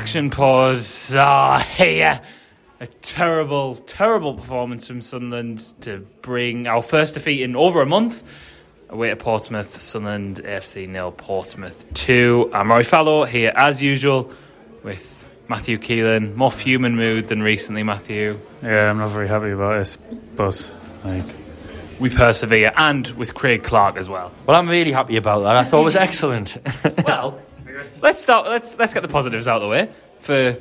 Welcome to Reaction Pause. Ah, here. A terrible, terrible performance from Sunderland to bring our first defeat in over a month away to Portsmouth. Sunderland AFC nil, Portsmouth 2. I'm Rory Fallow here as usual with Matthew Keeling. More fuming mood than recently, Matthew. Yeah, I'm not very happy about this, but like, We persevere. And with Craig Clark as well. Well, I'm really happy about that. I thought it was excellent. Well, let's start. Let's let's get the positives out of the way. For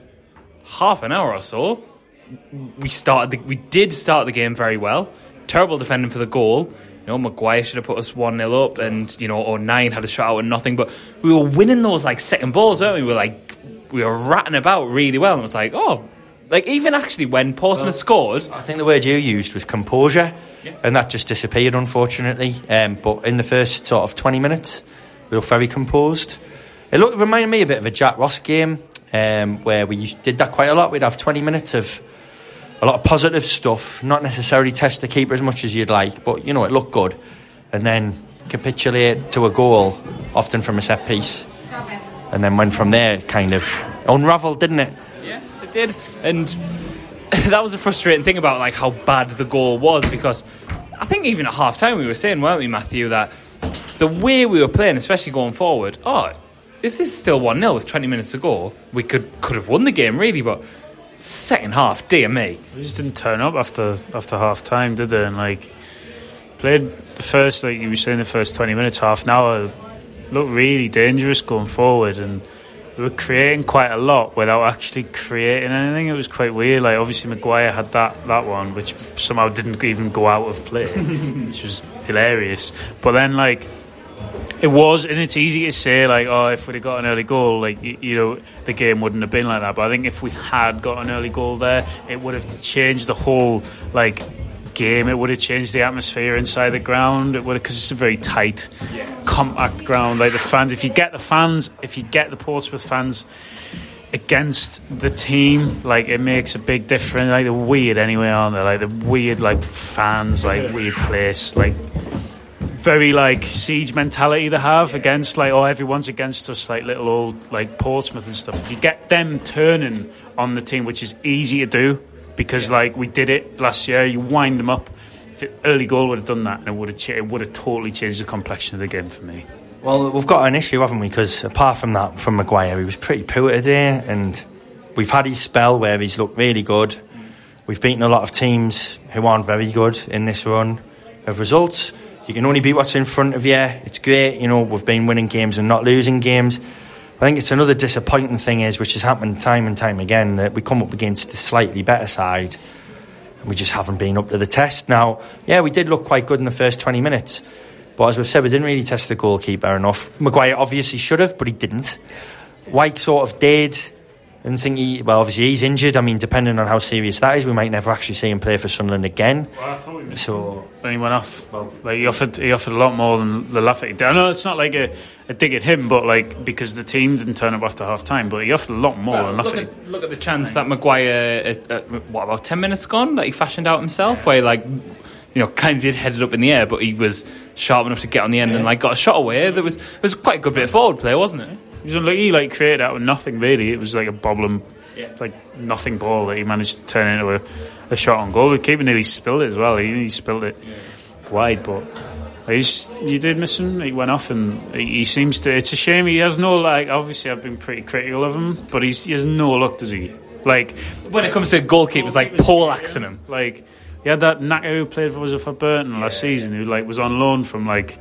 half an hour or so, we started. The, we did start the game very well. Terrible defending for the goal. You know, Maguire should have put us one 0 up, and you know, O'Nien had a shot out and nothing. But we were winning those like second balls, weren't we? We were like we were ratting about really well, and it was like, oh, like even actually when Portsmouth scored, I think the word you used was composure, and that just disappeared, unfortunately. Um, but in the first sort of 20 minutes, we looked very composed. It looked, reminded me a bit of a Jack Ross game um, where we did that quite a lot. We'd have 20 minutes of a lot of positive stuff, not necessarily test the keeper as much as you'd like, but you know, it looked good. And then capitulate to a goal, often from a set piece. And then went from there, kind of unravelled, didn't it? Yeah, it did. And that was a frustrating thing about like how bad the goal was because I think even at half time we were saying, weren't we, Matthew, that the way we were playing, especially going forward, oh, if this is still 1 0 with 20 minutes to go, we could could have won the game, really, but second half, dear me. we just didn't turn up after after half time, did they? And like played the first, like you were saying, the first 20 minutes, half an hour, looked really dangerous going forward, and we were creating quite a lot without actually creating anything. It was quite weird. Like obviously Maguire had that that one, which somehow didn't even go out of play, which was hilarious. But then like it was, and it's easy to say like, oh, if we'd have got an early goal, like you, know, the game wouldn't have been like that. But I think if we had got an early goal there, it would have changed the whole like game. It would have changed the atmosphere inside the ground. It would because it's a very tight, compact ground. Like the fans, if you get the fans, if you get the Portsmouth fans against the team, like it makes a big difference. Like they're weird anyway, aren't they? Like the weird like fans, like weird place, like very like siege mentality they have against like oh everyone's against us like little old like Portsmouth and stuff. If you get them turning on the team, which is easy to do because like we did it last year, you wind them up. If it, early goal would have done that, and it would have it would have totally changed the complexion of the game for me. Well, we've got an issue, haven't we? Because apart from that, from Maguire, he was pretty poor today, and we've had his spell where he's looked really good. We've beaten a lot of teams who aren't very good in this run of results. You can only beat what's in front of you. It's great, you know. We've been winning games and not losing games. I think it's another disappointing thing is, which has happened time and time again, that we come up against a slightly better side, and we just haven't been up to the test. Now, yeah, we did look quite good in the first 20 minutes, but as we've said, we didn't really test the goalkeeper enough. Maguire obviously should have, but he didn't. Wyke sort of did. And think he, well, obviously he's injured. I mean, depending on how serious that is, we might never actually see him play for Sunderland again. Well, I thought we So, Then he went off. Well, like he offered, he offered a lot more than the Laffy. I know it's not like a, a dig at him, but like because the team didn't turn up after half time, but he offered a lot more Well, than look, at, look at the chance that Maguire, at, at, what about ten minutes gone, that he fashioned out himself, where he, like you know kind of did head it up in the air, but he was sharp enough to get on the end and like got a shot away. There was it was quite a good bit of forward play, wasn't it? He was unlucky, he like created out of nothing really. It was like a bobbling, Yeah. like nothing ball that he managed to turn into a, a shot on goal. The keeper nearly spilled it as well. He nearly spilled it wide, but He's, you did miss him. He went off, and he, he seems to. It's a shame he has no like. Obviously, I've been pretty critical of him, but he's, he has no luck, does he? Like when it comes to goalkeepers, like Paul him. Like he had that knacker who played for us for Burton last yeah. season, who like was on loan from like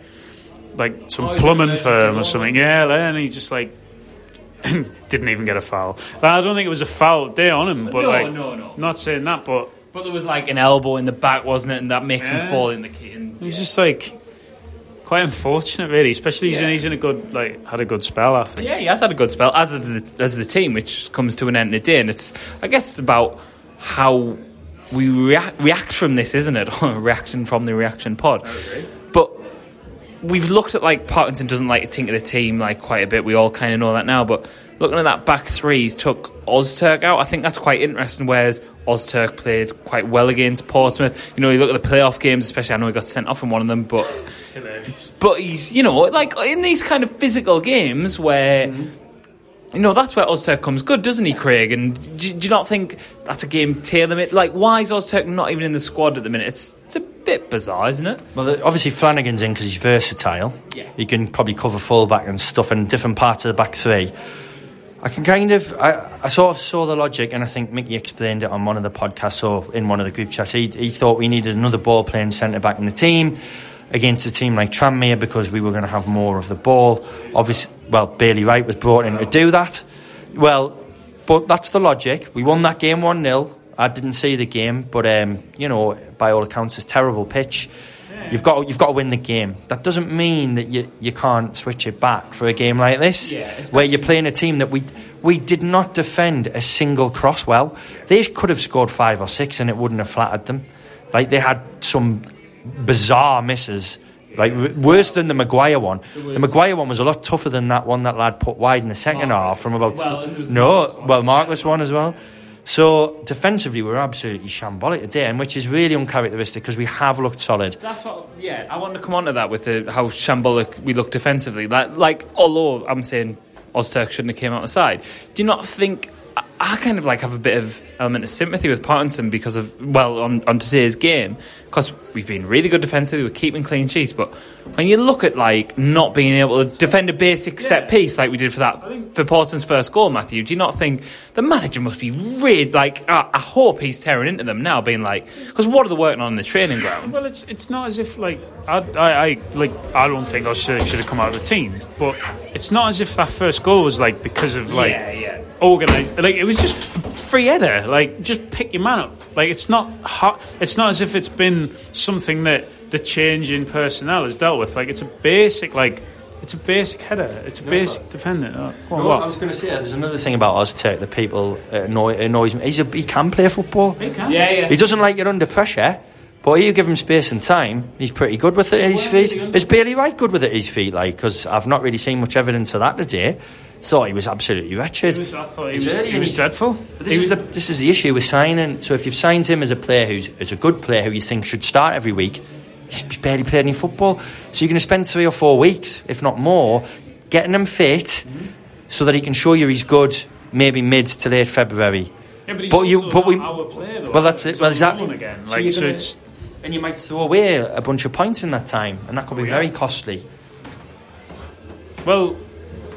like some oh, plumbing firm or something. Yeah, and he just like didn't even get a foul. I don't think it was a foul day on him, but no, like no, no. not saying that, but but there was like an elbow in the back, wasn't it? And that makes yeah. him fall in the key. And, He's just like quite unfortunate, really. Especially he's, yeah. in, he's in a good like had a good spell. I think. Yeah, he has had a good spell as of the as the team, which comes to an end today. And it's I guess it's about how we react, react from this, isn't it? reaction from the reaction pod. We've looked at like Parkinson doesn't like to tinker the team like quite a bit. We all kind of know that now, but looking at that back three, he's took Ozturk out. I think that's quite interesting. Whereas Ozturk played quite well against Portsmouth. You know, you look at the playoff games, especially. I know he got sent off in one of them, but but he's you know like in these kind of physical games where. Mm-hmm. You know, that's where Ozturk comes good, doesn't he, Craig? And do, do you not think that's a game tailor made? Like, why is Ozturk not even in the squad at the minute? It's it's a bit bizarre, isn't it? Well, obviously Flanagan's in because he's versatile. Yeah. He can probably cover fullback and stuff in different parts of the back three. I can kind of, I, I sort of saw the logic, and I think Mickey explained it on one of the podcasts or in one of the group chats. He, he thought we needed another ball playing centre back in the team against a team like Tranmere because we were going to have more of the ball. Obviously, well, Bailey Wright was brought in to do that. Well, but that's the logic. We won that game 1 0. I didn't see the game, but um, you know, by all accounts, it's a terrible pitch. You've got you've got to win the game. That doesn't mean that you, you can't switch it back for a game like this, yeah, where you're playing a team that we we did not defend a single cross well. They could have scored five or six, and it wouldn't have flattered them. Like they had some bizarre misses. Like worse than the Maguire one. The Maguire one was a lot tougher than that one that lad put wide in the second half from about well, no, well Marcus one as well. So defensively, we're absolutely shambolic today, and which is really uncharacteristic because we have looked solid. That's what, yeah. I want to come on to that with the, how shambolic we look defensively. Like, like, although I'm saying Ozturk shouldn't have came out the side, do you not think I kind of like have a bit of element of sympathy with Parkinson because of well on, on today's game because we've been really good defensively, we're keeping clean sheets, but when you look at like not being able to defend a basic set piece like we did for that for Portsmouth's first goal, Matthew, do you not think the manager must be really like? I, I hope he's tearing into them now, being like, because what are they working on in the training ground? Well, it's it's not as if like I I, I like I don't think I should should have come out of the team, but it's not as if that first goal was like because of like yeah, yeah. Organised. Like it was just free header. Like just pick your man up. Like it's not hot. It's not as if it's been something that the change in personnel has dealt with. Like it's a basic like. It's a basic header. It's a no, basic defender. Oh, on, no, I was going to say there's another thing about Ozturk that people annoy, annoys me. He's a, he can play football. He can. Yeah, yeah. He doesn't like you're under pressure. But you give him space and time, he's pretty good with it at his feet. Is Bailey Wright good with it at his feet? Like, because I've not really seen much evidence of that today. Thought he was absolutely wretched. He was, I thought he was, he was dreadful. This is, the, this is the issue with signing. So if you've signed him as a player who's as a good player who you think should start every week, he's barely played any football. So you're going to spend three or four weeks, if not more, getting him fit mm-hmm. so that he can show you he's good maybe mid to late February. Yeah, but, but you, but we, player, well, that's it. Well, exactly. Again. Like, so, so gonna, and you might throw away a bunch of points in that time, and that could be yeah. very costly. Well,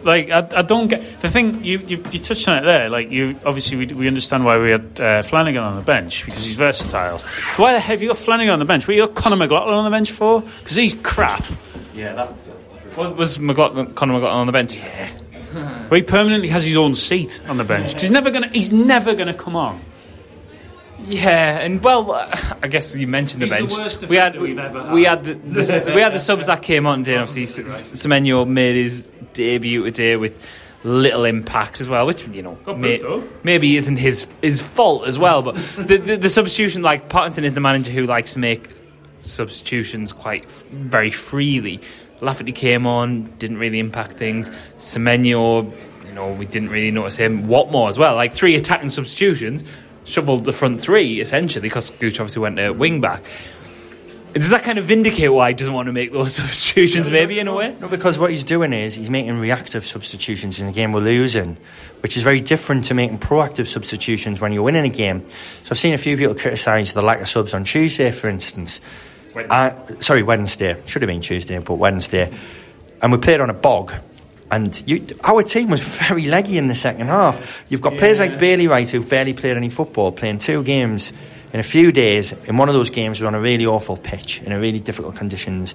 like I, I don't get the thing you, you, you touched on it there. Like you obviously we, we understand why we had uh, Flanagan on the bench because he's versatile. So why the hell have you got Flanagan on the bench? What you got Conor McLaughlin on the bench for? Because he's crap. Yeah, that. What was McLaughlin, Conor McLaughlin on the bench? Yeah. well, he permanently has his own seat on the bench because he's never gonna he's never gonna come on. Yeah, and well, I guess you mentioned the He's bench. The we had we, had. we had the, the we had the subs that came on today. Obviously, Semenyo made his debut today with little impact as well, which you know may, maybe isn't his his fault as well. But the, the, the substitution, like Parkinson, is the manager who likes to make substitutions quite very freely. Lafferty came on, didn't really impact things. Semenyo, you know, we didn't really notice him. Watmore as well, like three attacking substitutions shoveled the front three essentially because Gooch obviously went to wing back. Does that kind of vindicate why he doesn't want to make those substitutions, maybe in a way? No, because what he's doing is he's making reactive substitutions in a game we're losing, which is very different to making proactive substitutions when you're winning a game. So I've seen a few people criticise the lack of subs on Tuesday, for instance. Uh, sorry, Wednesday. Should have been Tuesday, but Wednesday. And we played on a bog. And you, our team was very leggy in the second half. You've got players like Bailey Wright who've barely played any football, playing two games in a few days. In one of those games, we're on a really awful pitch in a really difficult conditions.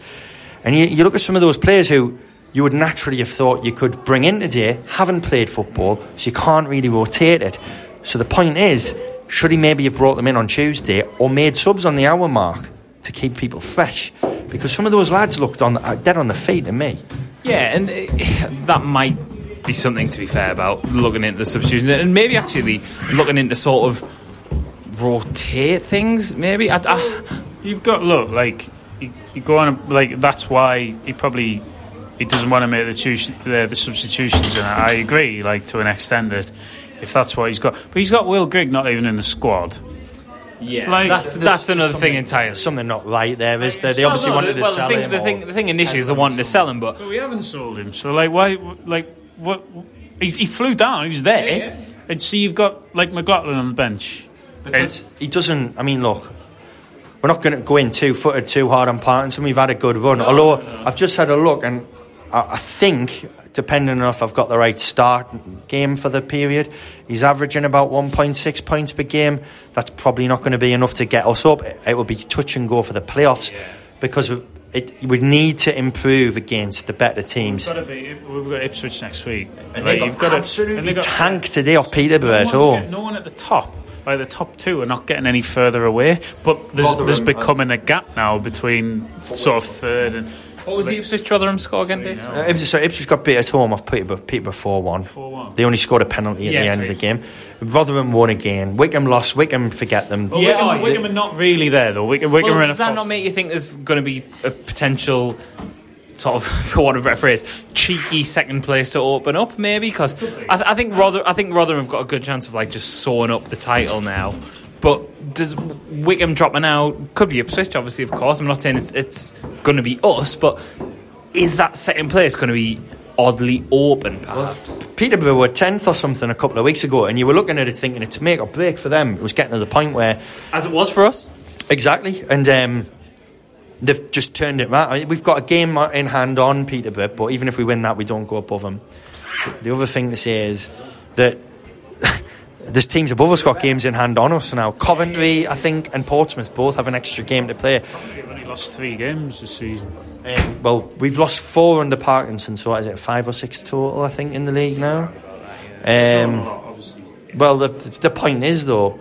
And you, you look at some of those players who you would naturally have thought you could bring in today, haven't played football, so you can't really rotate it. So the point is, should he maybe have brought them in on Tuesday or made subs on the hour mark to keep people fresh? Because some of those lads looked on dead on the feet to me. Yeah, and uh, that might be something to be fair about looking into the substitutions and maybe actually looking into sort of rotate things. Maybe I, I, You've got look like you, you go on a, like that's why he probably he doesn't want to make the, tuition, the, the substitutions, and I agree, like to an extent that if that's what he's got, but he's got Will Grigg not even in the squad. Yeah, Like, that's that's another thing entirely. Something not right there, is there? They obviously No, no, wanted to well, sell the thing, him. the thing, the thing initially is they wanted to sell him, but But we haven't sold him, so like why? Like what? He, he flew down. He was there, and see you've got like McLaughlin on the bench. Because he doesn't. I mean, look, we're not going to go in two footed too hard on Parkinson. We've had a good run. Although I've just had a look, and I, I think, depending on if I've got the right start game for the period, he's averaging about 1.6 points per game. That's probably not going to be enough to get us up. It, it will be touch and go for the playoffs because it we need to improve against the better teams. We've got, to be, we've got Ipswich next week. And Like, they you've got got to- absolutely and got- tanked today off Peterborough no at all. get- no one at the top. Like the top two are not getting any further away, but there's, there's Rotherham, uh, becoming a gap now between sort of third and what was the Ipswich Rotherham score again, Dave? Uh, Ipswich, sorry, Ipswich got beat at home off Peterborough, Peterborough 4 1. 4-1. They only scored a penalty at Yes, the end of right. the game. Rotherham won again. Wycombe lost. Wycombe, forget them. Well, Yeah, Wycombe, oh, Wycombe they- are not really there though. Wycombe, Wycombe Well, are in a does that false- not make you think there's going to be a potential sort of, for want of a better phrase, cheeky second place to open up? Maybe because I, th- I think Rother- I think Rotherham have got a good chance of like just sawing up the title now. But does Wycombe dropping out? Could be Ipswich, obviously, of course. I'm not saying it's it's going to be us, but is that second place going to be oddly open? Perhaps. Peterborough were 10th or something a couple of weeks ago, and you were looking at it thinking it's make or break for them. It was getting to the point where. As it was for us. Exactly. And um, they've just turned it right. I mean, We've got a game in hand on Peterborough, but even if we win that, we don't go above them. The other thing to say is that. There's teams above us got games in hand on us now. Coventry, I think, and Portsmouth both have an extra game to play. They've only lost three games this season. Um, well, we've lost four under Parkinson, so what is it, five or six total, I think, in the league now? Um, well, the, the point is, though,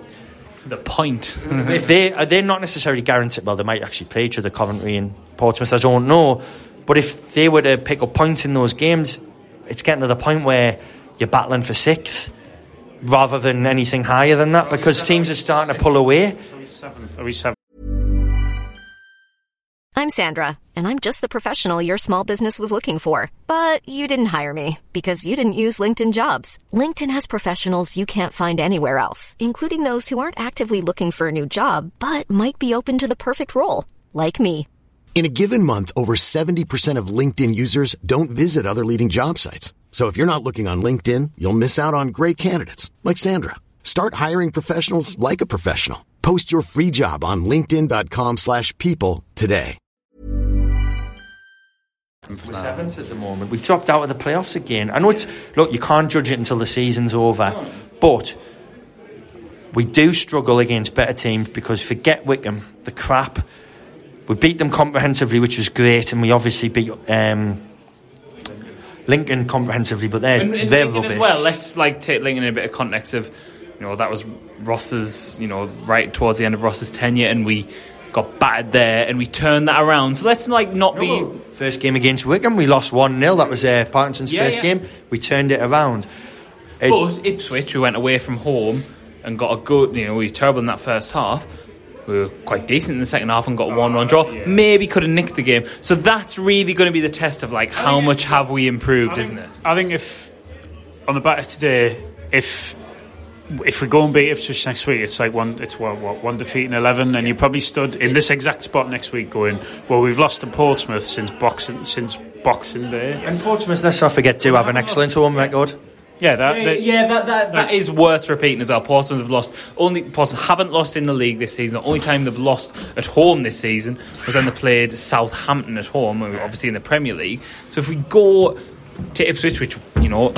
The point. if they, are they not necessarily guaranteed, well, they might actually play each other, Coventry and Portsmouth, I don't know. But if they were to pick up points in those games, it's getting to the point where you're battling for sixth rather than anything higher than that because teams are starting to pull away. Are we seven? Are we seven? I'm Sandra, and I'm just the professional your small business was looking for. But you didn't hire me because you didn't use LinkedIn jobs. LinkedIn has professionals you can't find anywhere else, including those who aren't actively looking for a new job but might be open to the perfect role, like me. In a given month, over 70% of LinkedIn users don't visit other leading job sites. So if you're not looking on LinkedIn, you'll miss out on great candidates like Sandra. Start hiring professionals like a professional. Post your free job on linkedin.com/people today. We're seventh at the moment. We've dropped out of the playoffs again. I know it's look, you can't judge it until the season's over, but we do struggle against better teams because forget Wycombe, the crap. We beat them comprehensively, which was great, and we obviously beat um, Lincoln comprehensively, but they're And, and they're Lincoln rubbish. as well. Let's like take Lincoln in a bit of context of, you know, that was Ross's, you know, right towards the end of Ross's tenure, and we got battered there, and we turned that around. So let's like not be. First game against Wycombe, we lost one 0 That was uh, Parkinson's Yeah, first yeah. game. We turned it around. It- But Ipswich, we went away from home and got a good. You know, we were terrible in that first half. We were quite decent in the second half and got a one-one draw. Maybe could have nicked the game. So that's really going to be the test of like how much have we improved, I isn't it? I think if on the back of today, if if we go and beat Ipswich next week, it's like one. It's what, what one defeat in eleven, and you probably stood in this exact spot next week, going, "Well, we've lost to Portsmouth since boxing since Boxing Day." and Portsmouth, let's not forget, do have an excellent home record. Yeah, that, Yeah, that- yeah, that, that, that is worth repeating as well. Portsmouth have lost only Portsmouth haven't lost in the league this season. The only time they've lost at home this season was when they played Southampton at home, obviously in the Premier League. So if we go to Ipswich, which you know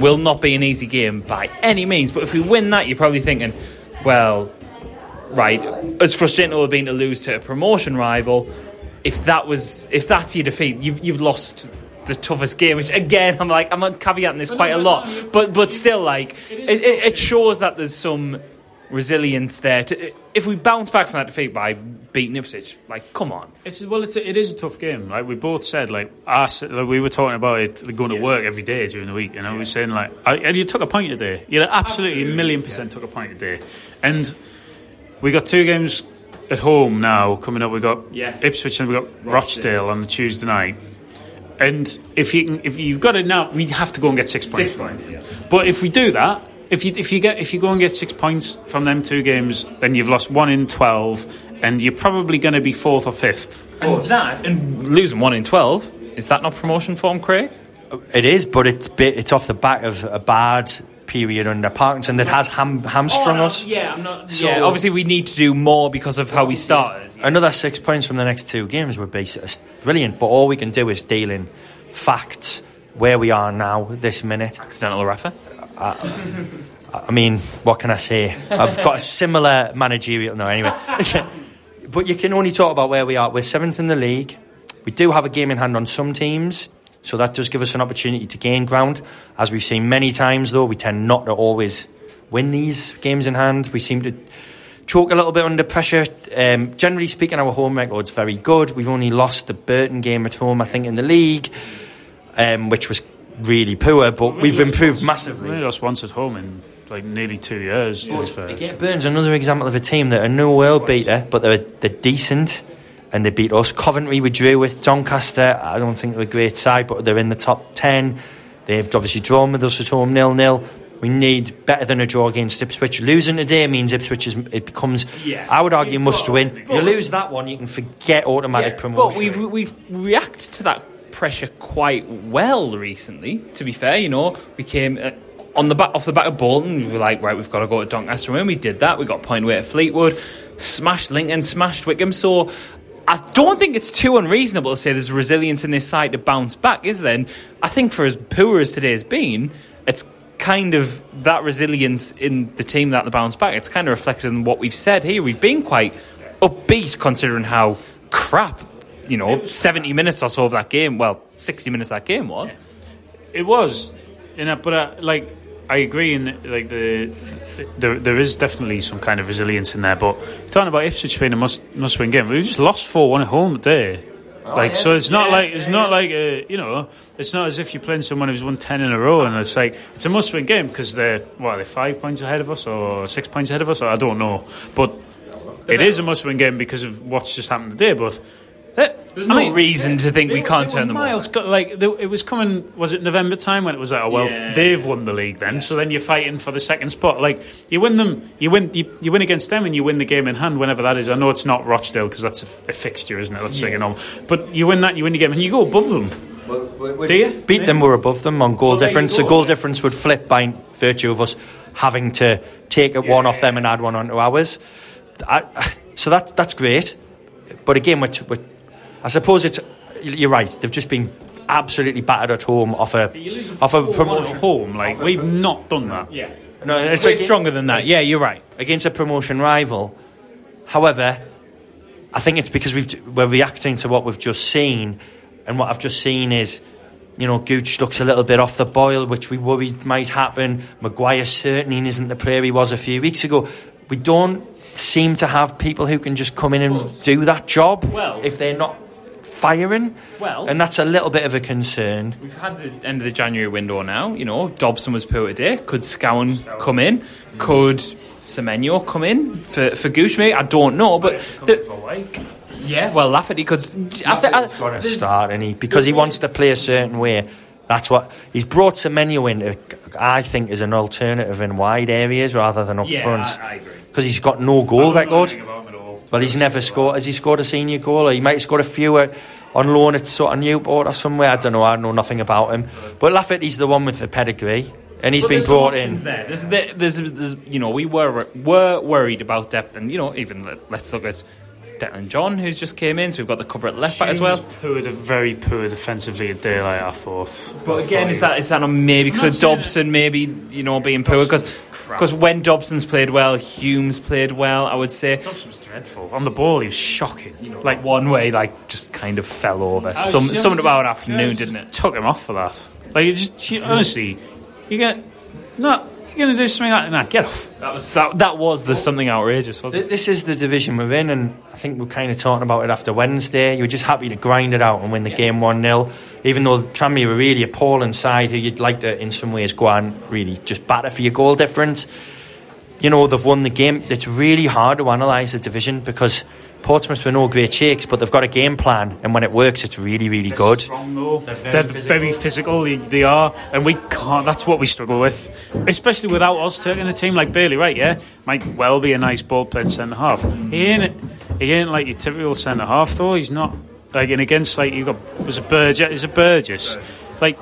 will not be an easy game by any means, but if we win that, you're probably thinking, well, right, as frustrating it would have been to lose to a promotion rival, if that was if that's your defeat, you've you've lost the toughest game. Which again, I'm like I'm caveating this quite a lot, but but still, like it, it, it shows that there's some resilience there. To, if we bounce back from that defeat by beating Ipswich, like come on, It's well, it's a, it is a tough game. Like we both said, like us, like we were talking about it going to work every day during the week, and I was saying like, I, and you took a point today. You absolutely, a million percent took a point today, and we got two games at home now coming up. We got Yes. Ipswich and we got Rochdale on the Tuesday night. And if you can, if you've got it now, we have to go and get six points. Six points, yeah. But if we do that, if you if you get if you go and get six points from them two games, then you've lost one in twelve, and you're probably going to be fourth or fifth. and that and losing one in twelve is that not promotion form, Craig? It is, but it's bit, it's off the back of a bad period under Parkinson that has ham, hamstrung oh, us. Yeah, I'm not. So- yeah, obviously we need to do more because of how we started. Another six points from the next two games would be s- brilliant, but all we can do is deal in facts where we are now, this minute. Accidental Rafa. Uh, I mean, what can I say? I've got a similar managerial. No, anyway. but you can only talk about where we are. We're seventh in the league. We do have a game in hand on some teams, so that does give us an opportunity to gain ground. As we've seen many times, though, we tend not to always win these games in hand. We seem to choke a little bit under pressure. Um, generally speaking, our home record's very good. We've only lost the Burton game at home, I think, in the league, um, which was really poor, but we've improved We massively. only lost once at home in like nearly two years. To be. Again, Burns another example of a team that are no world beater, but they're they're decent, and they beat us. Coventry we drew with Doncaster. I don't think they're a great side, but they're in the top ten. They've obviously drawn with us at home nil nil. We need better than a draw against Ipswich. Losing today means Ipswich is it becomes. Yeah. I would argue must win. You lose that one, you can forget automatic promotion. But we've we've reacted to that pressure quite well recently. To be fair, you know, we came uh, on the back off the back of Bolton. We were like, right, we've got to go to Doncaster, and we did that. We got point away at Fleetwood, smashed Lincoln, smashed Wycombe. So. I don't think it's too unreasonable to say there's resilience in this side to bounce back, is there? And I think for as poor as today has been, it's kind of that resilience in the team that the bounce back. It's kind of reflected in what we've said here. We've been quite upbeat considering how crap, you know, 70 minutes or so of that game, well, 60 minutes that game was. It was, you know, but uh, like I agree in like the there there is definitely some kind of resilience in there. But talking about Ipswich being a must must win game, we just lost four one at home today. like so, it's not like it's not like uh, you know, it's not as if you're playing someone who's won ten in a row, and it's like it's a must win game because they're what they're five points ahead of us or six points ahead of us. Or I don't know, but it is a must win game because of what's just happened today. But There's no reason to think we can't turn them off. miles, got- Like they- it was coming. Was it November time when it was like, oh well, Yeah. they've won the league then. So then you're fighting for the second spot. Like you win them, you win, you, you win against them, and you win the game in hand whenever that is. I know it's not Rochdale because that's a, f- a fixture, isn't it? Let's say you know, but you win that, you win the game, and you go above them. Do you? beat them, we're above them on goal Well, there you difference. go. The goal difference would flip by virtue of us having to take a one off them and add one onto ours. I, so that that's great. But again, which, which, I suppose it's you're right. They've just been absolutely battered at home off a off a Promotion home, like we've not done that. Yeah. No, it's like- stronger than that. Yeah, you're right. against a promotion rival. However, I think it's because we've we're reacting to what we've just seen, and what I've just seen is, you know, Gooch looks a little bit off the boil, which we worried might happen. Maguire certainly isn't the player he was a few weeks ago. We don't seem to have people who can just come in and do that job Well- if they're not firing. Well- and that's a little bit of a concern. We've had the end of the January window now. You know, Dobson was poor today. Could Scowen come in? Could Semenyo come in for for Gooch? Maybe I don't know, but the, yeah, well, Lafferty could. I thi- I- He's got to start, and he because he wants to play a certain way. That's what he's brought Semenyo in. Uh, I think is an alternative in wide areas rather than up Yeah, front. I- I agree. Because he's got no goal record. Well, he's never scored. Has he scored a senior goal? Or he might have scored a few on loan at sort of Newport or somewhere. I don't know. I know nothing about him. But Lafferty's the one with the pedigree. and he's But been brought in. There. There's, there- there's, there's, you know, we were were worried about depth, and you know, even let- let's look at Declan John, who's just came in. So we've got the cover at left back as well. Poor, de- very poor defensively at daylight. I thought. But I again, thought is that is that not maybe because of not saying Dobson, maybe you know being poor because because when Dobson's played well, Hume's played well. I would say. Dobson was dreadful on the ball. He was shocking. You know, like one way, like just kind of fell over. I Some just- something about afternoon, didn't it? Took him off for that. Like you just you, honestly, you get no. You're gonna do something like that? Get off. That was that, that was the something outrageous, wasn't Th- it? This is the division we're in, and I think we're kind of talking about it after Wednesday. You were just happy to grind it out and win the game 1 0, even though Tranmere were really appalling side who you'd like to, in some ways, go on really just batter for your goal difference. You know, they've won the game. It's really hard to analyse the division because Portsmouth were no great shakes, but they've got a game plan, and when it works, it's really, really good. Strong. They're They're very very, physical. They, they are, and we can't. That's what we struggle with, especially without Ozturk in a team. Like Bailey, right? Yeah, might well be a nice ball playing centre half. He ain't. He ain't like your typical centre half though. He's not like and against like you got was a Burgess. Is a Burgess. Like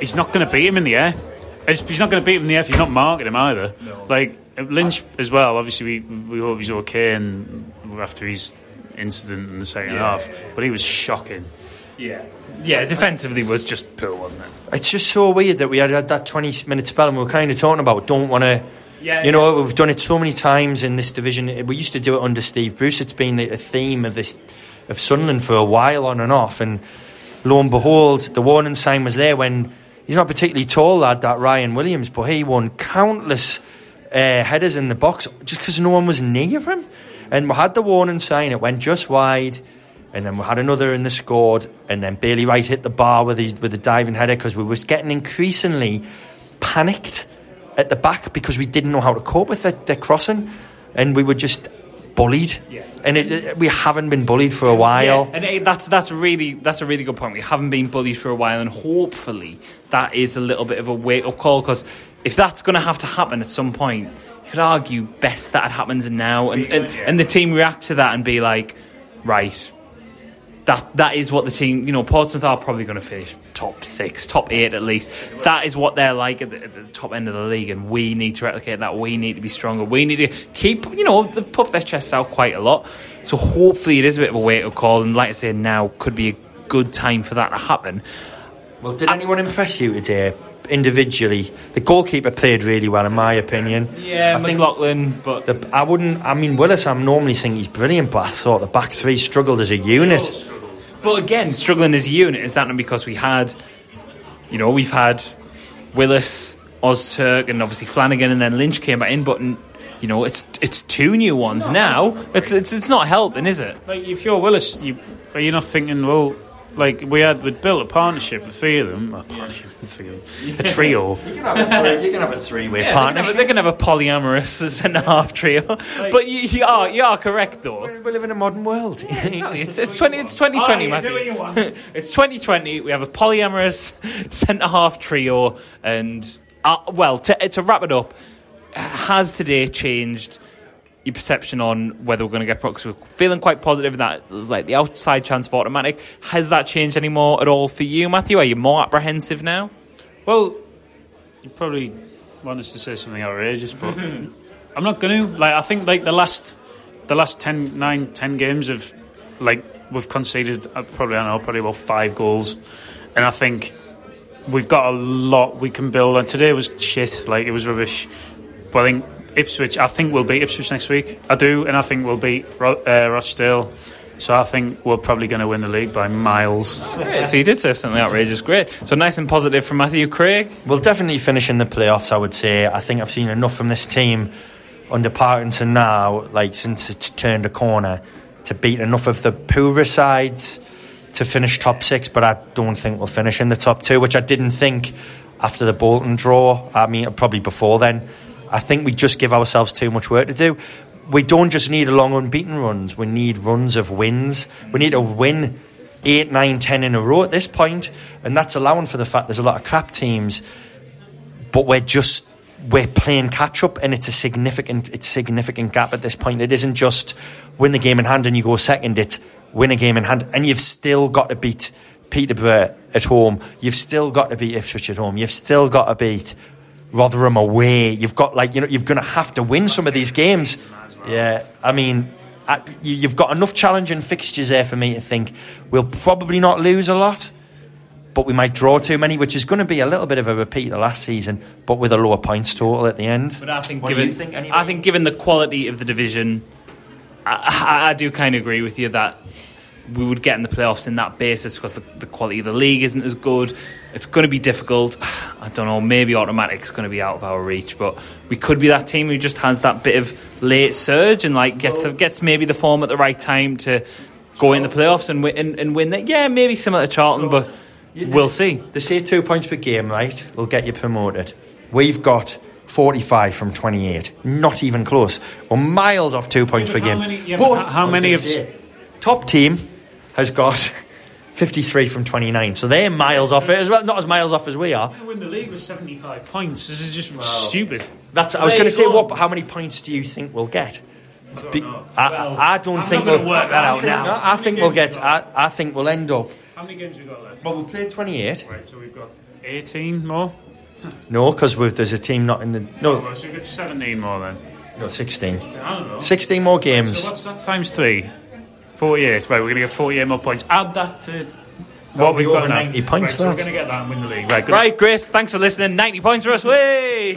he's not going to beat him in the air. It's- He's not going to beat him in the air if he's not marking him either. Like Lynch as well. Obviously, we we hope he's okay and after his incident in the second half. But he was shocking. Yeah, yeah. Defensively was just poor, wasn't it? It's just so weird that we had, had that 20 minute spell and we were kind of talking about don't want to. Yeah, you know, we've done it so many times in this division. We used to do it under Steve Bruce. It's been a theme of this of Sunderland for a while, on and off. And lo and behold, the warning sign was there when he's not particularly tall, lad, that Ryan Williams, but he won countless uh, headers in the box just because no one was near him. And we had the warning sign; it went just wide. And then we had another in the scored, and then Bailey Wright hit the bar with his with a diving header because we was getting increasingly panicked at the back because we didn't know how to cope with their, their crossing, and we were just bullied. Yeah. And it, it- we haven't been bullied for a while. Yeah, and eh, that's that's really that's a really good point. We haven't been bullied for a while, and hopefully that is a little bit of a wake up call because if that's going to have to happen at some point, could argue best that it happens now, and and, and the team react to that and be like, right. That that is what the team, you know, Portsmouth are probably going to finish top six, top eight at least. That is what they're like at the, at the top end of the league, and we need to replicate that. We need to be stronger. We need to keep, you know, they've puffed their chests out quite a lot. So hopefully it is a bit of a wake up call, and like I say, now could be a good time for that to happen. Well, did anyone impress you today? Individually, the goalkeeper played really well, in my opinion. Yeah, I think McLaughlin, but the, I wouldn't. I mean, Willis. I'm normally think he's brilliant, but I thought the back three struggled as a unit. but again, struggling as a unit is that not because we had, you know, we've had Willis, Ozturk, and obviously Flanagan, and then Lynch came back in, but. You know, it's it's two new ones now. It's it's it's not helping, is it? Like if you're Willis, you are you not thinking? Well, like we had we built a partnership with three of them. A partnership with three of them. A trio. You can have a three, you can have a three-way Yeah, they, can have, partnership. a- they can have a polyamorous centre half trio, but you, you are you are correct though. We live in a modern world. It's, it's twenty. It's twenty twenty, you do what you Matthew. it's twenty twenty. We have a polyamorous centre half trio, and uh, well, to, to wrap it up, has today changed your perception on whether we're going to get pro? Because we're feeling quite positive that there's like the outside chance for automatic. Has that changed any more at all for you, Matthew? Are you more apprehensive now? Well, you probably want us to say something outrageous, but I'm not going to. Like I think like the last the last 10, 9, 10 games of like we've conceded uh, probably I don't know probably about five goals, and I think we've got a lot we can build. And today was shit. Like it was rubbish. But I think Ipswich. I think we'll beat Ipswich next week. I do, and I think we'll beat Ro- uh, Rochdale. So I think we're probably going to win the league by miles. Great. So you did say something outrageous. Great. So nice and positive from Matthew Craig. We'll definitely finish in the playoffs, I would say. I think I've seen enough from this team under Parkinson now, like since it's turned a corner, to beat enough of the poorer sides to finish top six, but I don't think we'll finish in the top two, which I didn't think after the Bolton draw. I mean, probably before then. I think we just give ourselves too much work to do. We don't just need a long unbeaten runs, we need runs of wins. We need to win eight, nine, ten in a row at this point, and that's allowing for the fact there's a lot of crap teams but we're just we're playing catch up and it's a significant it's a significant gap at this point. It isn't just win the game in hand and you go second. It's win a game in hand and you've still got to beat Peterborough at home. You've still got to beat Ipswich at home. You've still got to beat Rotherham away. You've got like you know you're going to have to win some of these games. Yeah, I mean, I, you, you've got enough challenging fixtures there for me to think we'll probably not lose a lot, but we might draw too many, which is going to be a little bit of a repeat of last season, but with a lower points total at the end. But I think What do given you think, anyway? I think given the quality of the division, I, I, I do kind of agree with you that we would get in the playoffs in that basis because the, the quality of the league isn't as good. It's going to be difficult. I don't know. Maybe automatic is going to be out of our reach, but we could be that team who just has that bit of late surge and like gets gets maybe the form at the right time to go in the playoffs and win and, and win that. Yeah, maybe similar to Charlton, but we'll see. They say two points per game, right? Will get you promoted. We've got 45 from 28. Not even close. We're miles off two points per How game. many- yeah, but how- how many of- say, top team has got 53 from 29. So they're miles off it as well. Not as miles off as we are. win the league with 75 points. This is just stupid. That's. I was going to say, what? How many points do you think we'll get? Be- know. I, Well, I don't I'm think not gonna we'll work that out think- now. no, I think we'll get. I, I think we'll end up. How many games we got left? Well, we'll play 28. Right, so we've got 18 more. No, because there's a team not in the. No, Well, so we've got 17 more then. no, 16. I don't know. 16 more games. So what's that times three? 48. Right, we're going to get 48 more points. Add that to what be we've got over now. 90 points, Right, so we're going to get that and win the league. Right. Right, great. Thanks for listening. 90 points for us. Way!